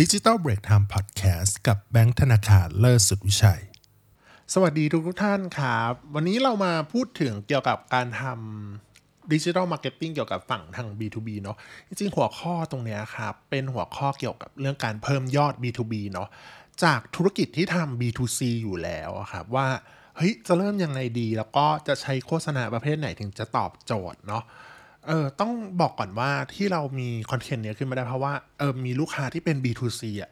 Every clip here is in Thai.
ดิจิ t a ลเบรกไทม์พอดแคสต์กับแบงค์ธนาคารเลิศสุดวิชัย สวัสดีทุกทุกท่านครับ วันนี้เรามาพูดถึงเกี่ยวกับการทำ digital marketing เกี่ยวกับฝั่งทาง B2B เนาะจริงๆหัวข้อตรงนี้ครับเป็นหัวข้อเกี่ยวกับเรื่องการเพิ่มยอด B2B เนาะจากธุรกิจที่ทำ B2C อยู่แล้วอะครับว่าเฮ้ยจะเริ่มยังไงดี แล้วก็จะใช้โฆษณาประเภทไหนถึงจะตอบโจทย์เนาะ เออต้องบอกก่อนว่าที่เรามีคอนเทนต์เนี้ยขึ้นมาได้เพราะว่าเออมีลูกค้าที่เป็น B2C อะ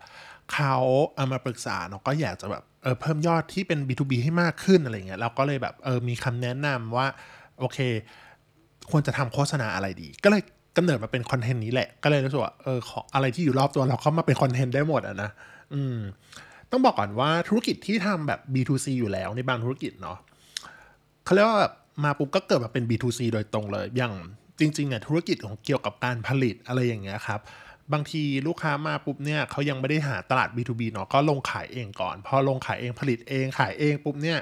เขาเอามาปรึกษาเนาะก็อยากจะแบบเออเพิ่มยอดที่เป็น B2B ให้มากขึ้นอะไรเงี้ยเราก็เลยแบบเออมีคำแนะนำว่า โอเค ควรจะทำโฆษณาอะไรดี ก็เลยกำเนิดมาเป็นคอนเทนต์นี้แหละ ก็เลยรู้สึกว่าเออขออะไรที่อยู่รอบตัวเราเข้ามาเป็นคอนเทนต์ได้หมดอะนะอืมต้องบอกก่อนว่าธุรกิจที่ทำแบบ B2C อยู่แล้วในบางธุรกิจเนาะเขาเรียกว่าแบบมาปุ๊บก็เกิดมาเป็น B2C โดยตรงเลยอย่าง จริงๆเนี่ยธุรกิจของเกี่ยวกับการผลิตอะไรอย่างเงี้ยครับบางทีลูกค้ามาปุ๊บเนี่ยเขายังไม่ได้หาตลาด B2B เนาะก็ลงขายเองก่อน พอลงขายเองผลิตเองขายเองปุ๊บเนี่ย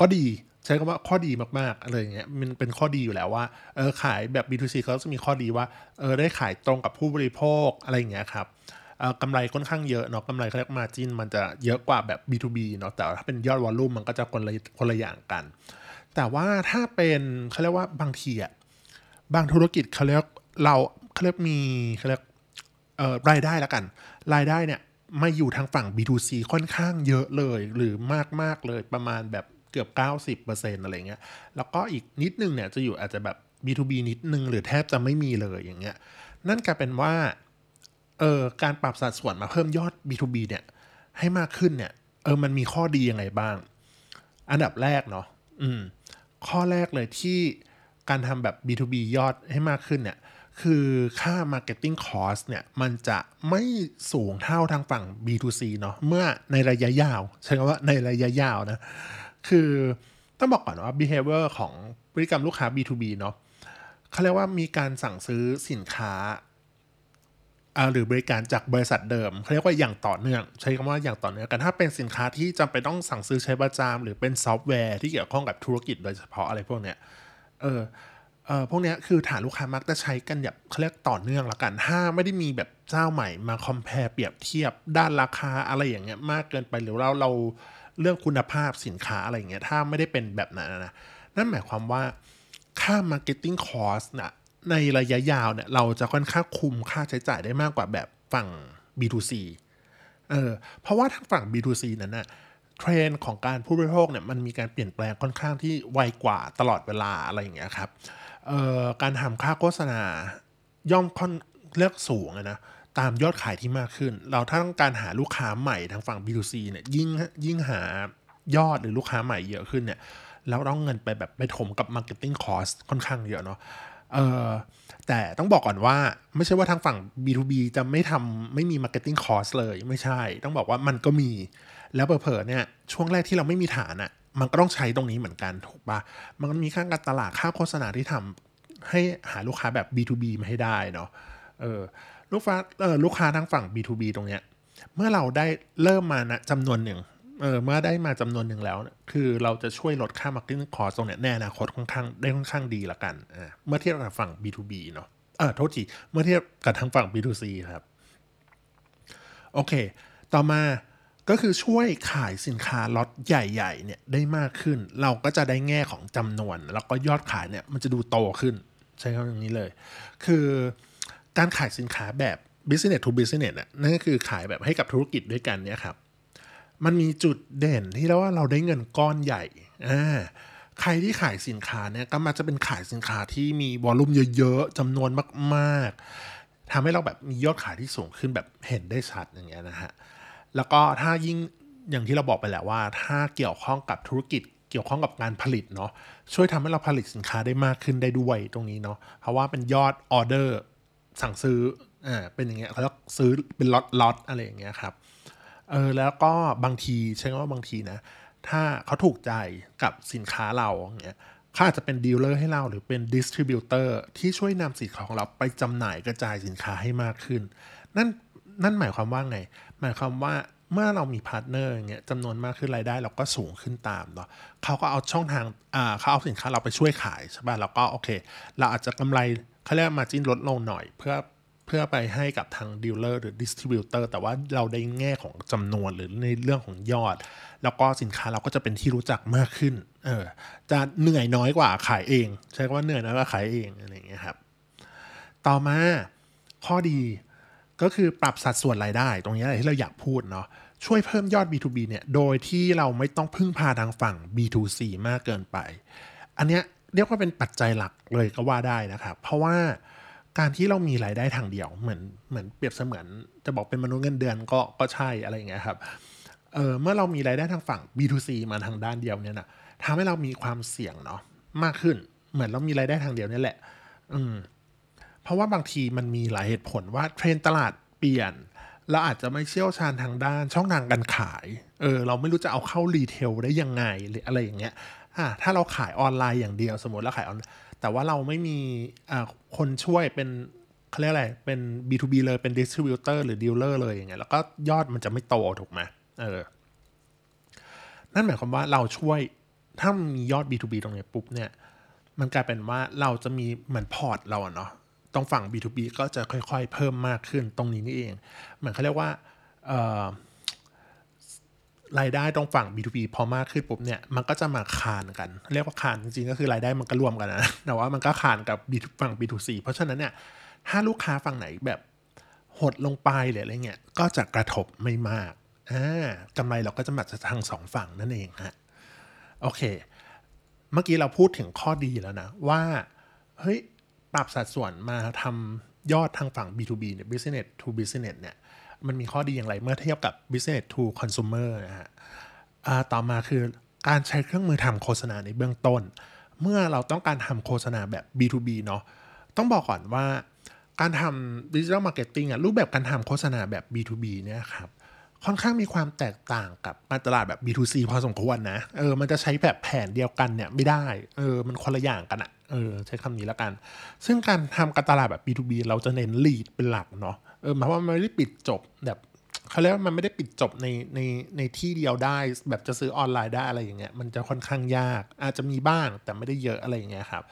ก็ดีใช้คำว่าข้อดีมากๆอะไรเงี้ยมันเป็นข้อดีอยู่แล้วว่าเออขายแบบ B2C เขาจะมีข้อดีว่าเออได้ขายตรงกับผู้บริโภคอะไรเงี้ยครับกำไรค่อนข้างเยอะเนาะกำไรเขาเรียกมาจินมันจะเยอะกว่าแบบ B2B เนาะแต่ถ้าเป็นยอดวอลลุ่มมันก็จะคนละคนละอย่างกัน แต่ว่าถ้าเป็นเขาเรียกว่าบางทีอะ บางธุรกิจเขาเรียกเราเขาเรียกมีเขาเรียกเอ่อรายได้แล้วกัน รายได้เนี่ยมาอยู่ทางฝั่ง B2C ค่อนข้างเยอะเลย หรือมากมากเลยประมาณแบบเกือบ 90%อะไรเงี้ย แล้วก็อีกนิดนึงเนี่ยจะอยู่อาจจะแบบ B2B นิดนึง หรือแทบจะไม่มีเลยอย่างเงี้ย นั่นกลายเป็นว่าเออการปรับสัดส่วนมาเพิ่มยอด B2B เนี่ยให้มากขึ้นเนี่ยเออมันมีข้อดียังไงบ้าง อันดับแรกเนาะอืมข้อแรกเลยที่ การทำแบบ B2B ยอดให้มากขึ้นเนี่ยคือค่า Marketing Cost เนี่ยมันจะไม่สูงเท่าทางฝั่ง B2C เนาะเมื่อในระยะยาวใช้คำว่าในระยะยาวนะ คือต้องบอกก่อนว่า behavior ของพฤติกรรมลูกค้า B2B เนาะเขาเรียกว่ามีการสั่งซื้อสินค้าหรือบริการจากบริษัทเดิมเขาเรียกว่าอย่างต่อเนื่อง ใช้คำว่าอย่างต่อเนื่องกันถ้าเป็นสินค้าที่จำเป็นต้องสั่งซื้อใช้ประจำหรือเป็นซอฟต์แวร์ที่เกี่ยวข้องกับธุรกิจโดยเฉพาะอะไรพวกเนี้ย เออเออพวกนี้คือฐานลูกค้ามักจะใช้กันแบบเขาเรียกต่อเนื่องละกัน ถ้าไม่ได้มีแบบเจ้าใหม่มา compare เปรียบเทียบด้านราคาอะไรอย่างเงี้ยมากเกินไปหรือเราเราเรื่องคุณภาพสินค้าอะไรอย่างเงี้ยถ้าไม่ได้เป็นแบบนั้นนะนั่นหมายความว่าค่า marketing cost นะในระยะยาวเนี่ยเราจะค่อนข้างคุมค่าใช้จ่ายได้มากกว่าแบบฝั่ง B2C เออเพราะว่าทางฝั่ง B2C นั้นนะ เทรนของการผู้บริโภคเนี่ยมันมีการเปลี่ยนแปลงค่อนข้างที่ไวกว่าตลอดเวลาอะไรอย่างเงี้ยครับการทำค่าโฆษณาย่อมค่อนเลือกสูงนะตามยอดขายที่มากขึ้น เราถ้าต้องการหาลูกค้าใหม่ทางฝั่ง B2C เนี่ยยิ่งยิ่งหายอดหรือลูกค้าใหม่เยอะขึ้นเนี่ยแล้วต้องเงินไปแบบไปถมกับ Marketing Cost ค่อนข้างเยอะเนาะเออแต่ต้องบอกก่อนว่าไม่ใช่ว่าทางฝั่ง B2B จะไม่ทำไม่มี Marketing Cost เลยไม่ใช่ ต้องบอกว่ามันก็มี แล้วเผลอๆเนี่ยช่วงแรกที่เราไม่มีฐานอะ่ะมันก็ต้องใช้ตรงนี้เหมือนกันถูกปะมันมีค่าการตลาดค่าโฆษณาที่ทำให้หาลูกค้าแบบ B2B มาให้ได้เนาะเออลูกค้าเออลูกค้าทางฝั่ง B2B ตรงเนี้ยเมื่อเราได้เริ่มมานะจำนวนหนึ่งเออเมื่อได้มาจำนวนหนึ่งแล้ว คือเราจะช่วยลดค่า marketing cost ตรงเนี้ยแน่นาคตค่อนข้างได้ค่อนข้างดีละกันอ่าเมื่อเทียบกับฝั่ง B2B เนาะเออโทษทีเมื่อเทียบกับทางฝั่ง B2C ครับ โอเค ต่อมา ก็คือช่วยขายสินค้าล็อตใหญ่ๆเนี่ยได้มากขึ้น เราก็จะได้แง่ของจำนวน แล้วก็ยอดขายเนี่ยมันจะดูโตขึ้น ใช้คำอย่างนี้เลย คือการขายสินค้าแบบ business to business น่ะนั่นก็คือขายแบบให้กับธุรกิจด้วยกันเนี่ยครับ มันมีจุดเด่นที่เรียกว่าเราได้เงินก้อนใหญ่อ่าใครที่ขายสินค้าเนี่ยก็มาจะเป็นขายสินค้าที่มีวอลลุ่มเยอะๆจำนวนมาก ๆทำให้เราแบบมียอดขายที่สูงขึ้นแบบเห็นได้ชัดอย่างเงี้ยนะฮะ แล้วก็ถ้ายิ่งอย่างที่เราบอกไปแล้วว่า ถ้าเกี่ยวข้องกับธุรกิจเกี่ยวข้องกับการผลิตเนาะช่วยทำให้เราผลิตสินค้าได้มากขึ้นได้ด้วยตรงนี้เนาะเพราะว่าเป็นยอดออเดอร์สั่งซื้ออ่าเป็นอย่างเงี้ยเขาเรียกซื้อเป็นล็อตล็อตอะไรอย่างเงี้ยครับเออแล้วก็บางทีใช่ไหมว่าบางทีนะ ถ้าเขาถูกใจกับสินค้าเราอย่างเงี้ยเขาอาจจะเป็น dealer ให้เราหรือเป็น distributor ที่ช่วยนำสินค้าของเราไปจำหน่ายกระจายสินค้าให้มากขึ้น นั่นนั่นหมายความว่าไง หมายความว่าเมื่อเรามี partner อย่างเงี้ยจำนวนมากขึ้นรายได้เราก็สูงขึ้นตามเนาะเขาก็เอาช่องทางอ่าเขาเอาสินค้าเราไปช่วยขายใช่ป่ะแล้วก็โอเค เราอาจจะกำไรเขาเรียก margin ลดลงหน่อย เพื่อเพื่อไปให้กับทาง dealer หรือ distributor แต่ว่าเราได้แง่ของจำนวนหรือในเรื่องของยอด แล้วก็สินค้าเราก็จะเป็นที่รู้จักมากขึ้นเออจะเหนื่อยน้อยกว่าขายเอง ใช้คำว่าเหนื่อยน้อยกว่าขายเองอะไรอย่างเงี้ยครับต่อมาข้อดี ก็คือปรับสัดส่วนรายได้ ตรงนี้อะไรที่เราอยากพูดเนาะช่วยเพิ่มยอด B2B เนี่ยโดยที่เราไม่ต้องพึ่งพาทางฝั่ง B2C มากเกินไป อันเนี้ยเรียกว่าเป็นปัจจัยหลักเลยก็ว่าได้นะครับ เพราะว่าการที่เรามีรายได้ทางเดียวเหมือนเหมือนเปรียบเสมือน จะบอกเป็นมนุษย์เงินเดือนก็ก็ใช่อะไรอย่างเงี้ยครับเออเมื่อเรามีรายได้ทางฝั่ง B2C มาทางด้านเดียวเนี่ยนะทำให้เรามีความเสี่ยงเนาะมากขึ้น เหมือนเรามีรายได้ทางเดียวนี่แหละ อืม เพราะว่าบางทีมันมีหลายเหตุผลว่าเทรนตลาดเปลี่ยนเราอาจจะไม่เชี่ยวชาญทางด้านช่องทางการขาย เออ เราไม่รู้จะเอาเข้า retail ได้ยังไงหรืออะไรอย่างเงี้ยอ่าถ้าเราขายออนไลน์อย่างเดียวสมมติเราขายออน แต่ว่าเราไม่มีอ่าคนช่วยเป็นเขาเรียกอะไร เป็น B2B เลย เป็นดิส t ิบิวเตอร์หรือ dealer เลยอย่างเงี้ย แล้วก็ยอดมันจะไม่โตถูกไหมเออ นั่นหมายความว่าเราช่วย ถ้ามียอด B2B ตรงนี้ปุ๊บเนี่ย มันกลายเป็นว่าเราจะมีเหมือนพอร์ตเราอะเนาะ ตรงฝั่ง B2B ก็จะค่อยๆ เพิ่มมากขึ้นตรงนี้นี่เอง เหมือนเขาเรียกว่ารายได้ตรงฝั่ง B2B พอมากขึ้นปุ๊บเนี่ยมันก็จะมาคานกัน เรียกว่าคานจริงๆก็คือรายได้มันก็รวมกันนะแต่ว่ามันก็คานกับ B ฝั่ง B2C เพราะฉะนั้นเนี่ยถ้าลูกค้าฝั่งไหนแบบหดลงไปหรืออะไรเงี้ยก็จะกระทบไม่มากอ่ากำไรเราก็จะมาจากทางสองฝั่งนั่นเองฮะโอเค เมื่อกี้เราพูดถึงข้อดีแล้วนะว่าเฮ้ย ปรับสัดส่วนมาทำยอดทางฝั่ง B2B เนี่ย business to business เนี่ย มันมีข้อดีอย่างไรเมื่อเทียบกับ business to consumer นะฮะต่อมาคือการใช้เครื่องมือทำโฆษณาในเบื้องต้น เมื่อเราต้องการทำโฆษณาแบบ B2B เนาะ ต้องบอกก่อนว่าการทำ digital marketing อะรูปแบบการทำโฆษณาแบบ B2B เนี่ยครับค่อนข้างมีความแตกต่างกับการตลาดแบบ B2C พอสมควรนะ เออ มันจะใช้แบบแผนเดียวกันเนี่ยไม่ได้ เออ มันคนละอย่างกันอะ เออใช้คำนี้แล้วกัน ซึ่งการทำการตลาดแบบ B2B เราจะเน้น lead เป็นหลักเนาะเออหมายว่ามันไม่ได้ปิดจบแบบเขาเรียกว่ามันไม่ได้ปิดจบในในในที่เดียวได้ แบบจะซื้อออนไลน์ได้อะไรอย่างเงี้ยมันจะค่อนข้างยาก อาจจะมีบ้างแต่ไม่ได้เยอะอะไรอย่างเงี้ยครับ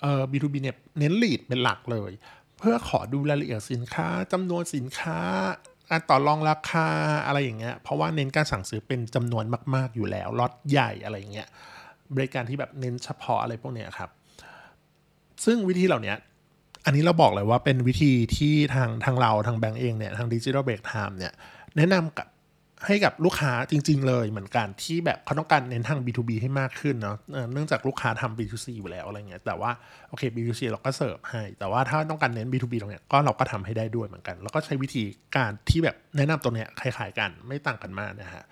เอ่อ B2B เนี่ยเน้น lead เป็นหลักเลย เพื่อขอดูรายละเอียดสินค้าจำนวนสินค้าการต่อรองราคาอะไรอย่างเงี้ย เพราะว่าเน้นการสั่งซื้อเป็นจำนวนมาก ๆ อยู่แล้วล็อตใหญ่อะไรอย่างเงี้ยบริการที่แบบเน้นเฉพาะอะไรพวกเนี้ยครับ ซึ่งวิธีเหล่านี้อันนี้เราบอกเลยว่าเป็นวิธีที่ทางทางเราทางแบงก์เองเนี่ยทางดิจิทัลเบรกไทม์เนี่ยแนะนำกับให้กับลูกค้าจริง ๆ เลยเหมือนกันที่แบบเขาต้องการเน้นทาง B2B ให้มากขึ้นเนาะเนื่องจากลูกค้าทำ B2C อยู่แล้วอะไรเงี้ยแต่ว่าโอเค B2C เราก็เสิร์ฟให้ แต่ว่าถ้าต้องการเน้น B2B ตรงเนี้ยก็เราก็ทำให้ได้ด้วยเหมือนกัน แล้วก็ใช้วิธีการที่แบบแนะนำตัวเนี้ยคล้ายๆกันไม่ต่างกันมากนะฮะ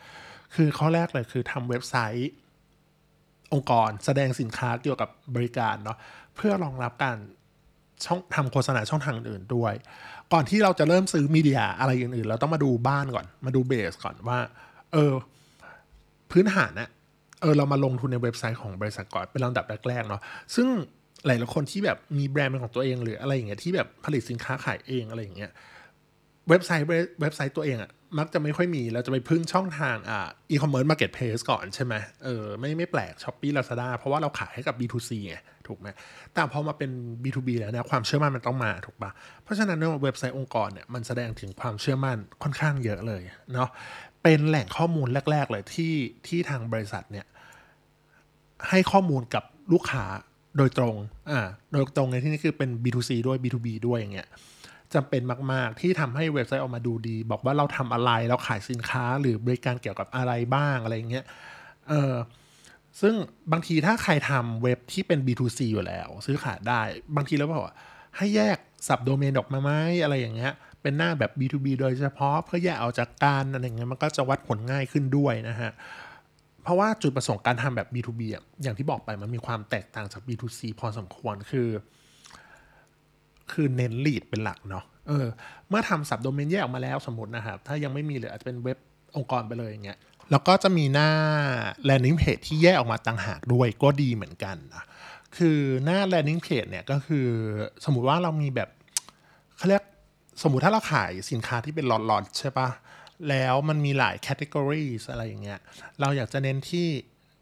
คือข้อแรกเลยคือทำเว็บไซต์องค์กรแสดงสินค้าเกี่ยวกับบริการเนาะ เพื่อรองรับการช่องทำโฆษณาช่องทางอื่นด้วย ก่อนที่เราจะเริ่มซื้อมีเดียอะไรอื่นๆ เราต้องมาดูบ้านก่อน มาดูเบสก่อนว่า เออ พื้นฐานนะเออเรามาลงทุนในเว็บไซต์ของบริษัทก่อนเป็นลำดับแรกๆเนาะซึ่งหลายๆคนที่แบบมีแบรนด์เป็นของตัวเองหรืออะไรอย่างเงี้ยที่แบบผลิตสินค้าขายเองอะไรอย่างเงี้ยเว็บไซต์เว็บไซต์ตัวเองอะ มักจะไม่ค่อยมี เราจะไปพึ่งช่องทางอ่า e-commerce marketplace ก่อนใช่ไหมเออไม่ไม่แปลก Shopee Lazada เพราะว่าเราขายให้กับ B2C ไงถูกไหมแต่พอมาเป็น B2B แล้วเนี่ยความเชื่อมั่นมันต้องมาถูกปะเพราะฉะนั้นเว็บไซต์องค์กรเนี่ยมันแสดงถึงความเชื่อมั่นค่อนข้างเยอะเลยเนาะเป็นแหล่งข้อมูลแรก ๆ เลยที่ที่ทางบริษัทเนี่ยให้ข้อมูลกับลูกค้าโดยตรงอ่าโดยตรงในที่นี้คือเป็น B2C ด้วย B2B ด้วยอย่างเงี้ย จำเป็นมาก ๆ ที่ทำให้เว็บไซต์ออกมาดูดี บอกว่าเราทำอะไรเราขายสินค้าหรือบริการเกี่ยวกับอะไรบ้างอะไรเงี้ยเออซึ่งบางทีถ้าใครทำเว็บที่เป็น B2C อยู่แล้ว ซื้อขายได้บางทีแล้วบอกว่าให้แยกสับโดเมนออกมาไหมอะไรอย่างเงี้ยเป็นหน้าแบบ B2B โดยเฉพาะเพื่อแยกเอาจากการอะไรเงี้ยมันก็จะวัดผลง่ายขึ้นด้วยนะฮะเพราะว่าจุดประสงค์การทำแบบ B2B อะอย่างที่บอกไปมันมีความแตกต่างจาก B2C พอสมควรคือ คือเน้นลีดเป็นหลักเนาะเออเมื่อทำสับโดเมนแยกออกมาแล้วสมมตินะครับ ถ้ายังไม่มีเลยอาจจะเป็นเว็บองค์กรไปเลยอย่างเงี้ยแล้วก็จะมีหน้า landing page ที่แยกออกมาต่างหากด้วยก็ดีเหมือนกันนะคือหน้า landing page เนี่ยก็คือสมมุติว่าเรามีแบบเขาเรียกสมมุติถ้าเราขายสินค้าที่เป็นหลอดๆใช่ปะแล้วมันมีหลายแคตตากรีอะไรอย่างเงี้ยเราอยากจะเน้นที่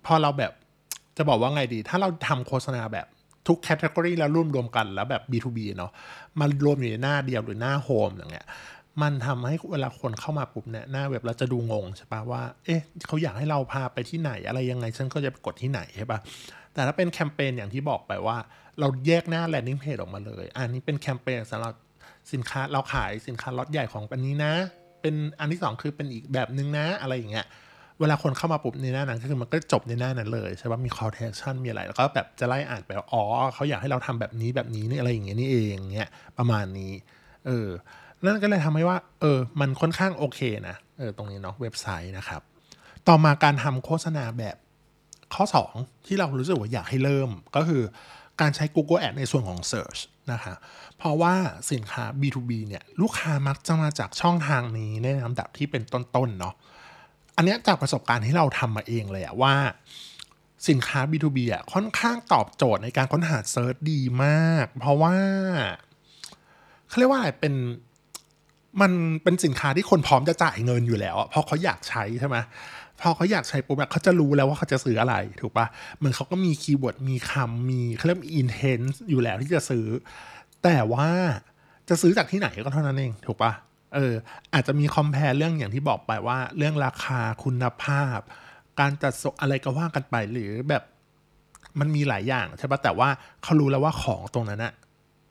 พอเราแบบจะบอกว่าไงดี ถ้าเราทำโฆษณาแบบ ทุก category แล้วรวมรวมกันแล้วแบบ B2B เนาะมันรวมอยู่ในหน้าเดียวหรือหน้า home อย่างเงี้ยมันทำให้เวลาคนเข้ามาปุ๊บเนี่ยหน้าเว็บเราจะดูงงใช่ปะว่า เอ๊ะเขาอยากให้เราพาไปที่ไหนอะไรยังไงฉันก็จะกดที่ไหนใช่ปะแต่ถ้าเป็นแคมเปญอย่างที่บอกไปว่า เราแยกหน้า landing page ออกมาเลย อันนี้เป็นแคมเปญสำหรับสินค้าเราขายสินค้าล็อตใหญ่ของอันนี้นะ เป็นอันที่ 2 คือเป็นอีกแบบนึงนะอะไรอย่างเงี้ย เวลาคนเข้ามาปุ๊บในหน้านั้นก็คือมันก็จบในหน้านั้นเลยใช่ปะมี call to action มีอะไร แล้วก็แบบจะไล่อ่านไปอ๋อเขาอยากให้เราทำแบบนี้แบบนี้นี่อะไรอย่างเงี้ยนี่เองเงี้ยประมาณนี้ เออ นั่นก็เลยทำให้ว่า เออ มันค่อนข้างโอเคนะเออตรงนี้เนาะเว็บไซต์นะครับ ต่อมาการทำโฆษณาแบบข้อ 2 ที่เรารู้สึกว่าอยากให้เริ่มก็คือการใช้ Google Ad ในส่วนของ Search นะคะเพราะว่าสินค้า B2B เนี่ย ลูกค้ามักจะมาจากช่องทางนี้ในลำดับที่เป็นต้นๆเนาะ อันนี้จากประสบการณ์ที่เราทำมาเองเลยอะว่าสินค้า B2B อะค่อนข้างตอบโจทย์ในการค้นหา search ดีมาก เพราะว่าเขาเรียกว่าอะไรเป็นมันเป็นสินค้าที่คนพร้อมจะจ่ายเงินอยู่แล้วเพราะเขาอยากใช้ใช่ไหมพอเขาอยากใช้ปุ๊บเขาจะรู้แล้วว่าเขาจะซื้ออะไร ถูกปะเหมือนเขาก็มี keyword มีคำมีเขาเรียก intent อยู่แล้วที่จะซื้อ แต่ว่าจะซื้อจากที่ไหนก็เท่านั้นเอง ถูกปะ เอออาจจะมีคอมเพลเรื่องอย่างที่บอกไปว่า เรื่องราคาคุณภาพ การจัดส่งอะไรก็ว่ากันไปหรือแบบมันมีหลายอย่างใช่ปะแต่ว่าเขารู้แล้วว่าของตรงนั้นอะ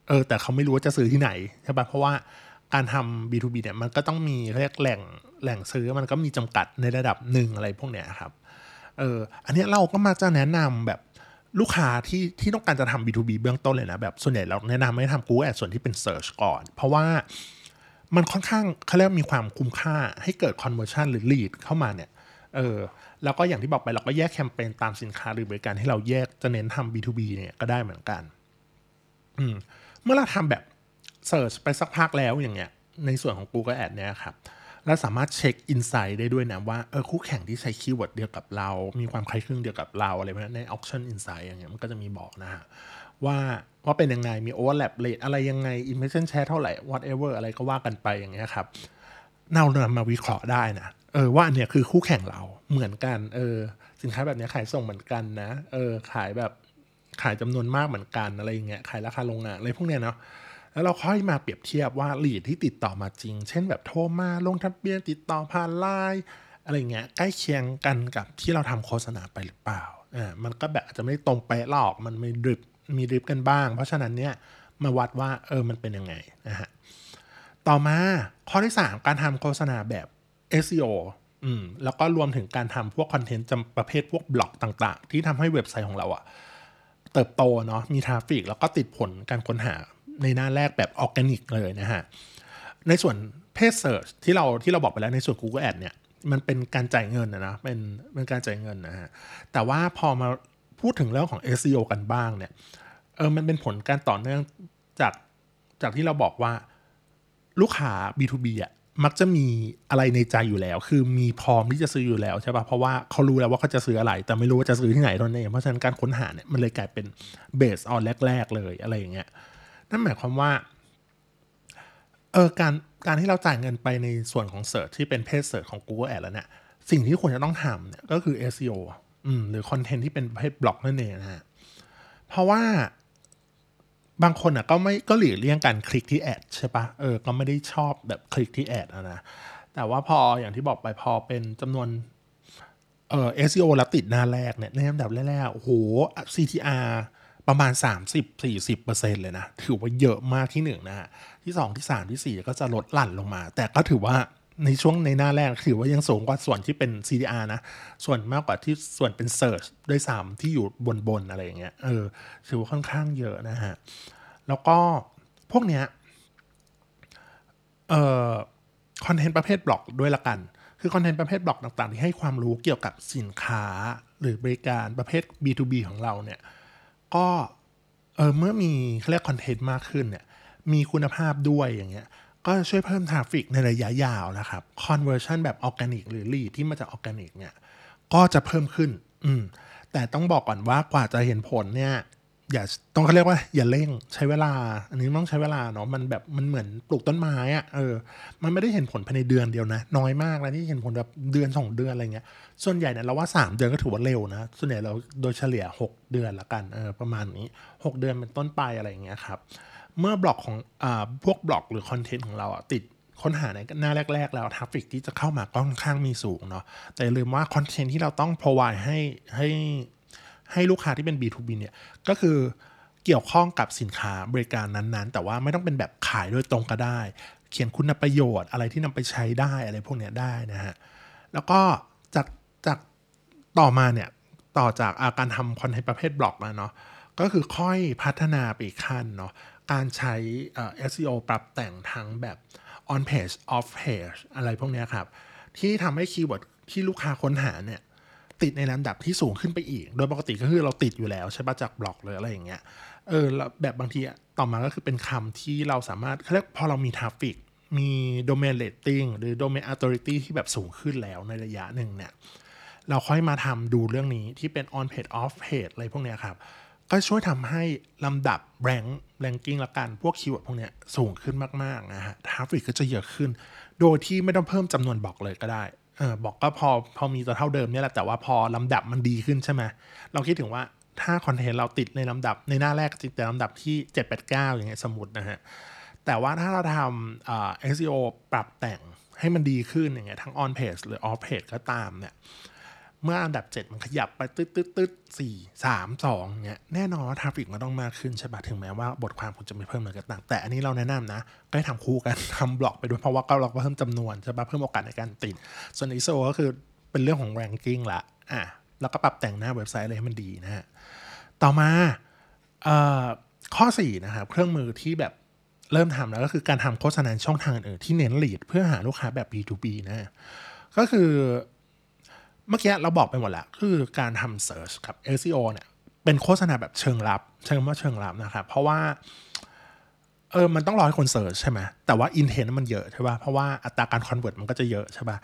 เออแต่เขาไม่รู้ว่าจะซื้อที่ไหนใช่ปะเพราะว่าการทำ B2B เนี่ยมันก็ต้องมีเรียกแหล่งแหล่งซื้อมันก็มีจำกัดในระดับหนึ่งอะไรพวกเนี้ยครับเอออันนี้เราก็มาจะแนะนำแบบลูกค้าที่ที่ต้องการจะทำ B2B เบื้องต้นเลยนะแบบส่วนใหญ่เราแนะนำให้ทำ Google Ads ส่วนที่เป็น Search ก่อน เพราะว่า มันค่อนข้างเขาเรียกมีความคุ้มค่าให้เกิด conversion หรือ lead เข้ามาเนี่ยเออแล้วก็อย่างที่บอกไปเราก็แยกแคมเปญตามสินค้าหรือบริการที่เราแยกจะเน้นทำ B2B เนี่ยก็ได้เหมือนกันอืมเมื่อเราทำแบบ search ไปสักพักแล้วอย่างเงี้ยในส่วนของ Google Ad เนี่ยครับเราสามารถเช็ค insight ได้ด้วยนะว่าเออคู่แข่งที่ใช้ keyword เดียวกับเรา มีความคล้ายคลึงเดียวกับเราอะไรแบบนี้ใน Auction Insight อย่างเงี้ยมันก็จะมีบอกนะฮะว่า ว่าเป็นยังไงมี overlap rate อะไรยังไง impression share เท่าไหร่ whatever อะไรก็ว่ากันไปอย่างเงี้ยครับเรานำมาวิเคราะห์ได้นะเออว่าอันเนี้ยคือคู่แข่งเราเหมือนกันเออสินค้าแบบนี้ขายส่งเหมือนกันนะเออขายแบบขายจำนวนมากเหมือนกันอะไรอย่างเงี้ยขายราคาโรงงานอะไรพวกเนี้ยเนาะแล้วเราค่อยมาเปรียบเทียบว่าลีดที่ติดต่อมาจริง เช่นแบบโทรมาลงทะเบียนติดต่อผ่านไลน์อะไรเงี้ยใกล้เคียงกันกับที่เราทำโฆษณาไปหรือเปล่าอ่ามันก็แบบอาจจะไม่ตรงไปหรอกมันไม่ drift มี drift กันบ้าง เพราะฉะนั้นเนี่ยมาวัดว่าเออมันเป็นยังไงนะฮะต่อมาข้อที่ 3 การทำโฆษณาแบบ SEO อืมแล้วก็รวมถึงการทำพวกคอนเทนต์จำประเภทพวกบล็อกต่างๆ ที่ทำให้เว็บไซต์ของเราอะเติบโตเนาะมี traffic แล้วก็ติดผลการค้นหาในหน้าแรกแบบออร์แกนิกเลยนะฮะ ในส่วน paid search ที่เราที่เราบอกไปแล้วในส่วน Google Ad เนี่ย มันเป็นการจ่ายเงินนะนะเป็นเป็นการจ่ายเงินนะฮะ แต่ว่าพอมา พูดถึงเรื่องของ SEO กันบ้างเนี่ยเออมันเป็นผลการต่อเนื่องจากจากที่เราบอกว่าลูกค้า B2B อะมักจะมีอะไรในใจอยู่แล้ว คือมีพร้อมที่จะซื้ออยู่แล้วใช่ปะ่ะ เพราะว่าเขารู้แล้วว่าเขาจะซื้ออะไร แต่ไม่รู้ว่าจะซื้อที่ไหนตอนนี้เพราะฉะนั้นการค้นหาเนี่ยมันเลยกลายเป็น based on แรก ๆ เลยอะไรอย่างเงี้ย นั่นหมายความว่า เออการการที่เราจ่ายเงินไปในส่วนของ search ที่เป็น paid search ของ Google Ad แล้วเนี่ย สิ่งที่ควรจะต้องทำเนี่ยก็คือ SEO หรือคอนเทนต์ที่เป็นประเภทบล็อกนั่นเองนะฮะเพราะว่าบางคนอะก็ไม่ก็หลีกเลี่ยงการคลิกที่ ad ใช่ปะเออก็ไม่ได้ชอบแบบคลิกที่ ad นะแต่ว่าพออย่างที่บอกไปพอเป็นจำนวนเอ่อ SEO แล้วติดหน้าแรกเนี่ยในลำดับแรกๆโอ้โห CTR ประมาณ 30-40%เลยนะ ถือว่าเยอะมากที่หนึ่งนะฮะ ที่ 2 ที่ 3 ที่ 4 ก็จะลดหลั่นลงมา แต่ก็ถือว่า ในช่วงในหน้าแรกถือว่ายังสูงกว่าส่วนที่เป็น CDR นะ ส่วนมากกว่าที่ส่วนเป็น Search ด้วยซ้ำที่อยู่บนบนอะไรอย่างเงี้ยเออถือว่าค่อนข้างเยอะนะฮะ แล้วก็พวกเนี้ยเอ่อคอนเทนต์ประเภทบล็อกด้วยละกัน คือคอนเทนต์ประเภทบล็อกต่างๆ ที่ให้ความรู้เกี่ยวกับสินค้าหรือบริการประเภท B2B ของเราเนี่ย ก็เออเมื่อมีเรียกคอนเทนต์มากขึ้นเนี่ยมีคุณภาพด้วยอย่างเงี้ย ก็ช่วยเพิ่ม traffic ในระยะยาวนะครับ conversion แบบออร์แกนิกหรือ lead ที่มาจากออร์แกนิกเนี่ยก็จะเพิ่มขึ้น อืม แต่ต้องบอกก่อนว่ากว่าจะเห็นผลเนี่ย อย่าต้องเขาเรียกว่า อย่าเร่งใช้เวลา อันนี้ต้องใช้เวลาเนาะมันแบบมันเหมือนปลูกต้นไม้อะเออ มันไม่ได้เห็นผลภายในเดือนเดียวนะ น้อยมากนะที่เห็นผลแบบเดือนสองเดือนอะไรเงี้ย ส่วนใหญ่เนี่ยเราว่า 3 เดือนก็ถือว่าเร็วนะ ส่วนใหญ่เราโดยเฉลี่ย 6 เดือนละกันเออประมาณนี้ 6 เดือนเป็นต้นไปอะไรเงี้ยครับ เมื่อบล็อกของอพวกบล็อกหรือคอนเทนต์ของเราอะติดค้นหาในหน้าแรก ๆ แล้ว traffic ที่จะเข้ามาก็ค่อนข้างมีสูงเนาะแต่อย่าลืมว่าคอนเทนต์ที่เราต้อง provide ให้ให้ให้ลูกค้าที่เป็น B2B เนี่ยก็คือเกี่ยวข้องกับสินค้าบริการนั้นๆ แต่ว่าไม่ต้องเป็นแบบขายโดยตรงก็ได้ เขียนคุณประโยชน์อะไรที่นำไปใช้ได้อะไรพวกเนี้ยได้นะฮะแล้วก็จากจากต่อมาเนี่ยต่อจากอ่าการทำคอนเทนต์ประเภทบล็อกแล้วเนาะก็คือค่อยพัฒนาไปอีกขั้นเนาะ การใช้ SEO ปรับแต่งทั้งแบบ on page off page อะไรพวกนี้ครับ ที่ทำให้ keyword ที่ลูกค้าค้นหาเนี่ย ติดในลำดับที่สูงขึ้นไปอีก โดยปกติก็คือเราติดอยู่แล้ว ใช่ปะจากบล็อกเลยอะไรอย่างเงี้ยเออแล้วแบบบางทีต่อมาก็คือเป็นคำที่เราสามารถเขาเรียกพอเรามี trafficมี domain rating หรือ domain authority ที่แบบสูงขึ้นแล้วในระยะหนึ่งเนี่ย เราค่อยมาทำดูเรื่องนี้ที่เป็น on page off page อะไรพวกนี้ครับ ก็ช่วยทำให้ลำดับ rank ranking ละกันพวก keyword พวกเนี้ยสูงขึ้นมากๆนะฮะ traffic ก็จะเยอะขึ้น โดยที่ไม่ต้องเพิ่มจำนวนบล็อกเลยก็ได้เออบอกก็พอพอมีตัวเท่าเดิมเนี่ยแหละแต่ว่าพอลำดับมันดีขึ้นใช่ไหมเราคิดถึงว่าถ้าคอนเทนต์เราติดในลำดับในหน้าแรกติดแต่ลำดับที่ 7 8 9 อย่างเงี้ยสมมตินะฮะแต่ว่าถ้าเราทำเอ่า SEO ปรับแต่งให้มันดีขึ้นอย่างเงี้ยทั้ง on page หรือ off page ก็ตามเนี่ย เมื่ออันดับ 7 มันขยับไปตึ๊ดตึ๊ดตึ๊ดสี่สามสองเนี่ยแน่นอนว่า traffic มันต้องมากขึ้นใช่ปะถึงแม้ว่าบทความคุณจะไม่เพิ่มเลยก็ตามแต่อันนี้เราแนะนำนะ ก็ให้ทำคู่กันทำบล็อกไปด้วยเพราะว่าก็เราก็เพิ่มจำนวนใช่ปะเพิ่มโอกาสในการติด ส่วน SEO ก็คือเป็นเรื่องของ ranking ละอะแล้วก็ปรับแต่งหน้าเว็บไซต์อะไรให้มันดีนะฮะต่อมาเอ่อข้อ4นะครับเครื่องมือที่แบบเริ่มทำแล้วก็คือการทำโฆษณาช่องทางอื่นที่เน้น lead เพื่อหาลูกค้าแบบ B2B นะก็คือ เมื่อกี้เราบอกไปหมดแล้ว คือการทำ search กับ SEO เนี่ย เป็นโฆษณาแบบเชิงลับ ใช้คำว่าเชิงลับนะครับ เพราะว่า เออ มันต้องรอให้คนเสิร์ชใช่ไหม แต่ว่า intent มันเยอะใช่ป่ะ เพราะว่าอัตราการ convert มันก็จะเยอะใช่ป่ะ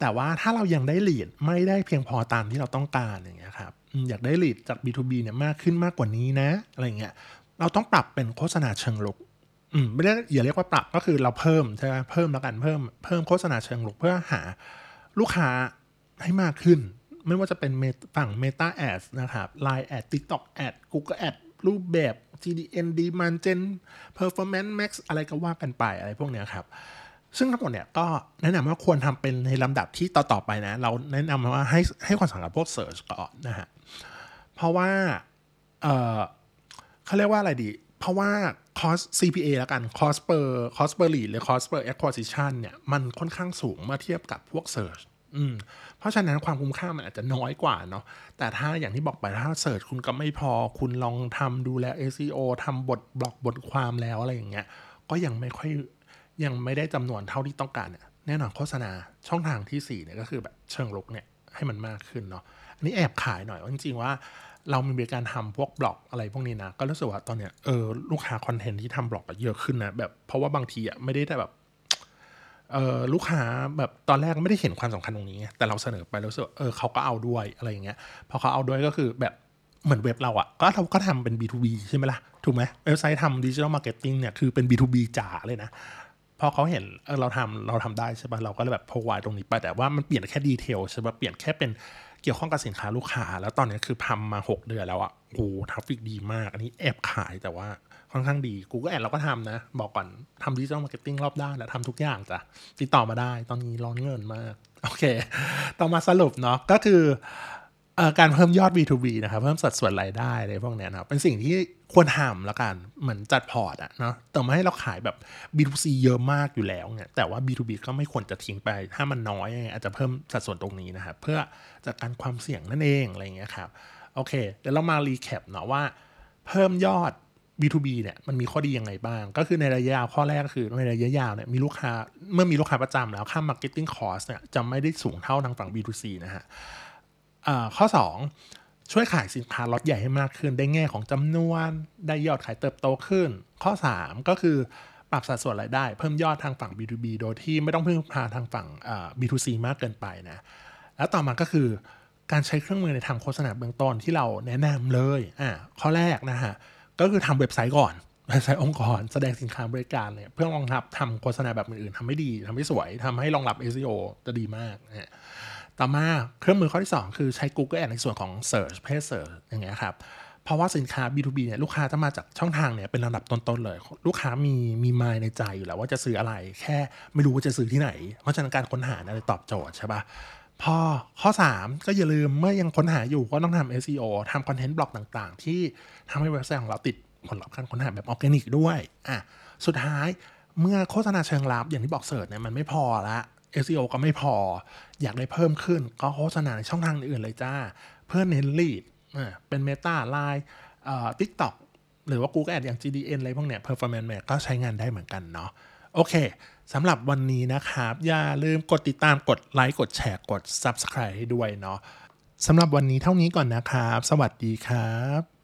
แต่ว่าถ้าเรายังได้ lead ไม่ได้เพียงพอตามที่เราต้องการอย่างเงี้ยครับ อยากได้ lead จาก B2B เนี่ยมากขึ้นมากกว่านี้นะ อะไรเงี้ย เราต้องปรับเป็นโฆษณาเชิงลุกอืมไม่ได้อย่าเรียกว่าปรับก็คือเราเพิ่มใช่ไหมเพิ่มแล้วกันเพิ่มเพิ่มโฆษณาเชิงลุกเพื่อหาลูกค้า ให้มากขึ้น ไม่ว่าจะเป็นฝั่ง Meta Ads นะครับ Line Ad TikTok Ad Google Ad รูปแบบ GDN Demand Gen Performance Max อะไรก็ว่ากันไปอะไรพวกเนี้ยครับ ซึ่งทั้งหมดเนี่ยก็แนะนำว่าควรทำเป็นในลำดับที่ต่อ ๆ ไปนะ เราแนะนำว่าให้ให้ความสำคัญพวก Search ก่อนนะฮะ เพราะว่าเออเขาเรียกว่าอะไรดี เพราะว่า cost CPA แล้วกัน cost per cost per lead หรือ cost per acquisition เนี่ย มันค่อนข้างสูงเมื่อเทียบกับพวก search อืม ราะฉะนั้นความคุ้มค่ามันอาจจะน้อยกว่าเนาะแต่ถ้าอย่างที่บอกไปถ้า search คุณก็ไม่พอคุณลองทำดูแล SEO ทำบทบล็อกบทความแล้วอะไรอย่างเงี้ยก็ยังไม่ค่อยยังไม่ได้จำนวนเท่าที่ต้องการเนี่ยแน่นอนโฆษณาช่องทางที่4เนี่ยก็คือแบบเชิงรุกเนี่ยให้มันมากขึ้นเนาะอันนี้แอบขายหน่อยว่าจริงๆว่าเรามีบริการทำพวกบล็อกอะไรพวกนี้นะ ก็รู้สึกว่าตอนเนี้ยเออลูกค้าคอนเทนต์ที่ทำบล็อกเยอะขึ้นนะแบบเพราะว่าบางทีอะไม่ได้แต่แบบ ลูกค้าแบบตอนแรกไม่ได้เห็นความสำคัญตรงนี้ แต่เราเสนอไปแล้วรู้สึกเออเขาก็เอาด้วยอะไรอย่างเงี้ยพอเขาเอาด้วยก็คือแบบเหมือนเว็บเราอะก็เราก็ทำเป็น B2B ใช่ไหมล่ะ ถูกไหมเว็บไซต์ทำ digital marketing เนี่ยคือเป็น B2B จ๋าเลยนะพอเขาเห็นเออเราทำเราทำได้ใช่ปะเราก็เลยแบบ apply ตรงนี้ไปแต่ว่ามันเปลี่ยนแค่ detail ใช่ปะเปลี่ยนแค่เป็นเกี่ยวข้องกับสินค้าลูกค้า แล้วตอนนี้คือทำมา 6 เดือนแล้วอะโอ้ traffic ดีมาก อันนี้แอบขายแต่ว่า ค่อนข้างดีกูก็แอดเราก็ทำนะ บอกก่อนทำ digital marketing รอบด้านแล้วทำทุกอย่างจ้ะติดต่อมาได้ ตอนนี้ร้อนเงินมาก โอเค ต่อมาสรุปเนาะก็คือการเพิ่มยอด B2B นะครับ เพิ่มสัดส่วนรายได้อะไรพวกเนี้ยนะเป็นสิ่งที่ควรทำแล้วกัน เหมือนจัด port อะเนาะแต่ไม่ให้เราขายแบบ B2C เยอะมากอยู่แล้วเนี่ยแต่ว่า B2B ก็ไม่ควรจะทิ้งไป ถ้ามันน้อยอาจจะเพิ่มสัดส่วนตรงนี้นะครับ เพื่อจัดการความเสี่ยงนั่นเองอะไรเงี้ยครับ โอเค เดี๋ยวเรามา recap เนาะว่า เพิ่มยอด B2B เนี่ยมันมีข้อดียังไงบ้าง ก็คือในระยะยาวข้อแรกก็คือในระยะยาวเนี่ยมีลูกค้าเมื่อมีลูกค้าประจำแล้วค่า marketing cost เนี่ยจะไม่ได้สูงเท่าทางฝั่ง B2C นะฮะข้อ 2 ช่วยขายสินค้าล็อตใหญ่ให้มากขึ้น ได้แง่ของจำนวนได้ยอดขายเติบโตขึ้น ข้อ 3 ก็คือปรับสัดส่วนรายได้ เพิ่มยอดทางฝั่ง B2B โดยที่ไม่ต้องพึ่งพาทางฝั่ง B2C มากเกินไปนะแล้วต่อมาก็คือการใช้เครื่องมือในทำโฆษณาเบื้องต้นที่เราแนะนำเลยอ่าข้อแรกนะฮะ ก็คือทำเว็บไซต์ก่อนเว็บไซต์องค์กร แสดงสินค้าบริการเลยเพื่อรองรับทำโฆษณาแบบอื่นๆทำให้ดีทำให้สวยทำให้รองรับ SEO จะดีมากนะต่อมาเครื่องมือข้อที่ 2 คือใช้ Google Ads ในส่วนของ Search Page Search อย่างเงี้ยครับเพราะว่าสินค้า B2B เนี่ยลูกค้าจะมาจากช่องทางเนี่ยเป็นลำดับต้นๆเลย ลูกค้ามีมีมายในใจอยู่แล้วว่าจะซื้ออะไร แค่ไม่รู้ว่าจะซื้อที่ไหน เพราะฉะนั้นการค้นหาเนี่ยตอบโจทย์ใช่ปะพอข้อ 3 ก็อย่าลืมเมื่อยังค้นหาอยู่ก็ต้องทำ SEO ทำคอนเทนต์บล็อกต่างๆ ที่ ทำให้เว็บไซต์ของเราติดผลลัพธ์การค้นหาแบบออร์แกนิกด้วยอะสุดท้ายเมื่อโฆษณาเชิงลับอย่างที่บอกเสิร์ชเนี่ยมันไม่พอละ SEO ก็ไม่พอ อยากได้เพิ่มขึ้น ก็โฆษณาในช่องทางอื่นเลยจ้า เพื่อเน้นลีดเป็น Meta Line เอ่อ TikTok หรือว่า Google Ad อย่าง GDN อะไรพวกเนี้ย Performance Map ก็ใช้งานได้เหมือนกันเนาะโอเคสำหรับวันนี้นะครับ อย่าลืมกดติดตามกดไลค์กดแชร์กด Subscribe ให้ด้วยเนาะสำหรับวันนี้เท่านี้ก่อนนะครับ สวัสดีครับ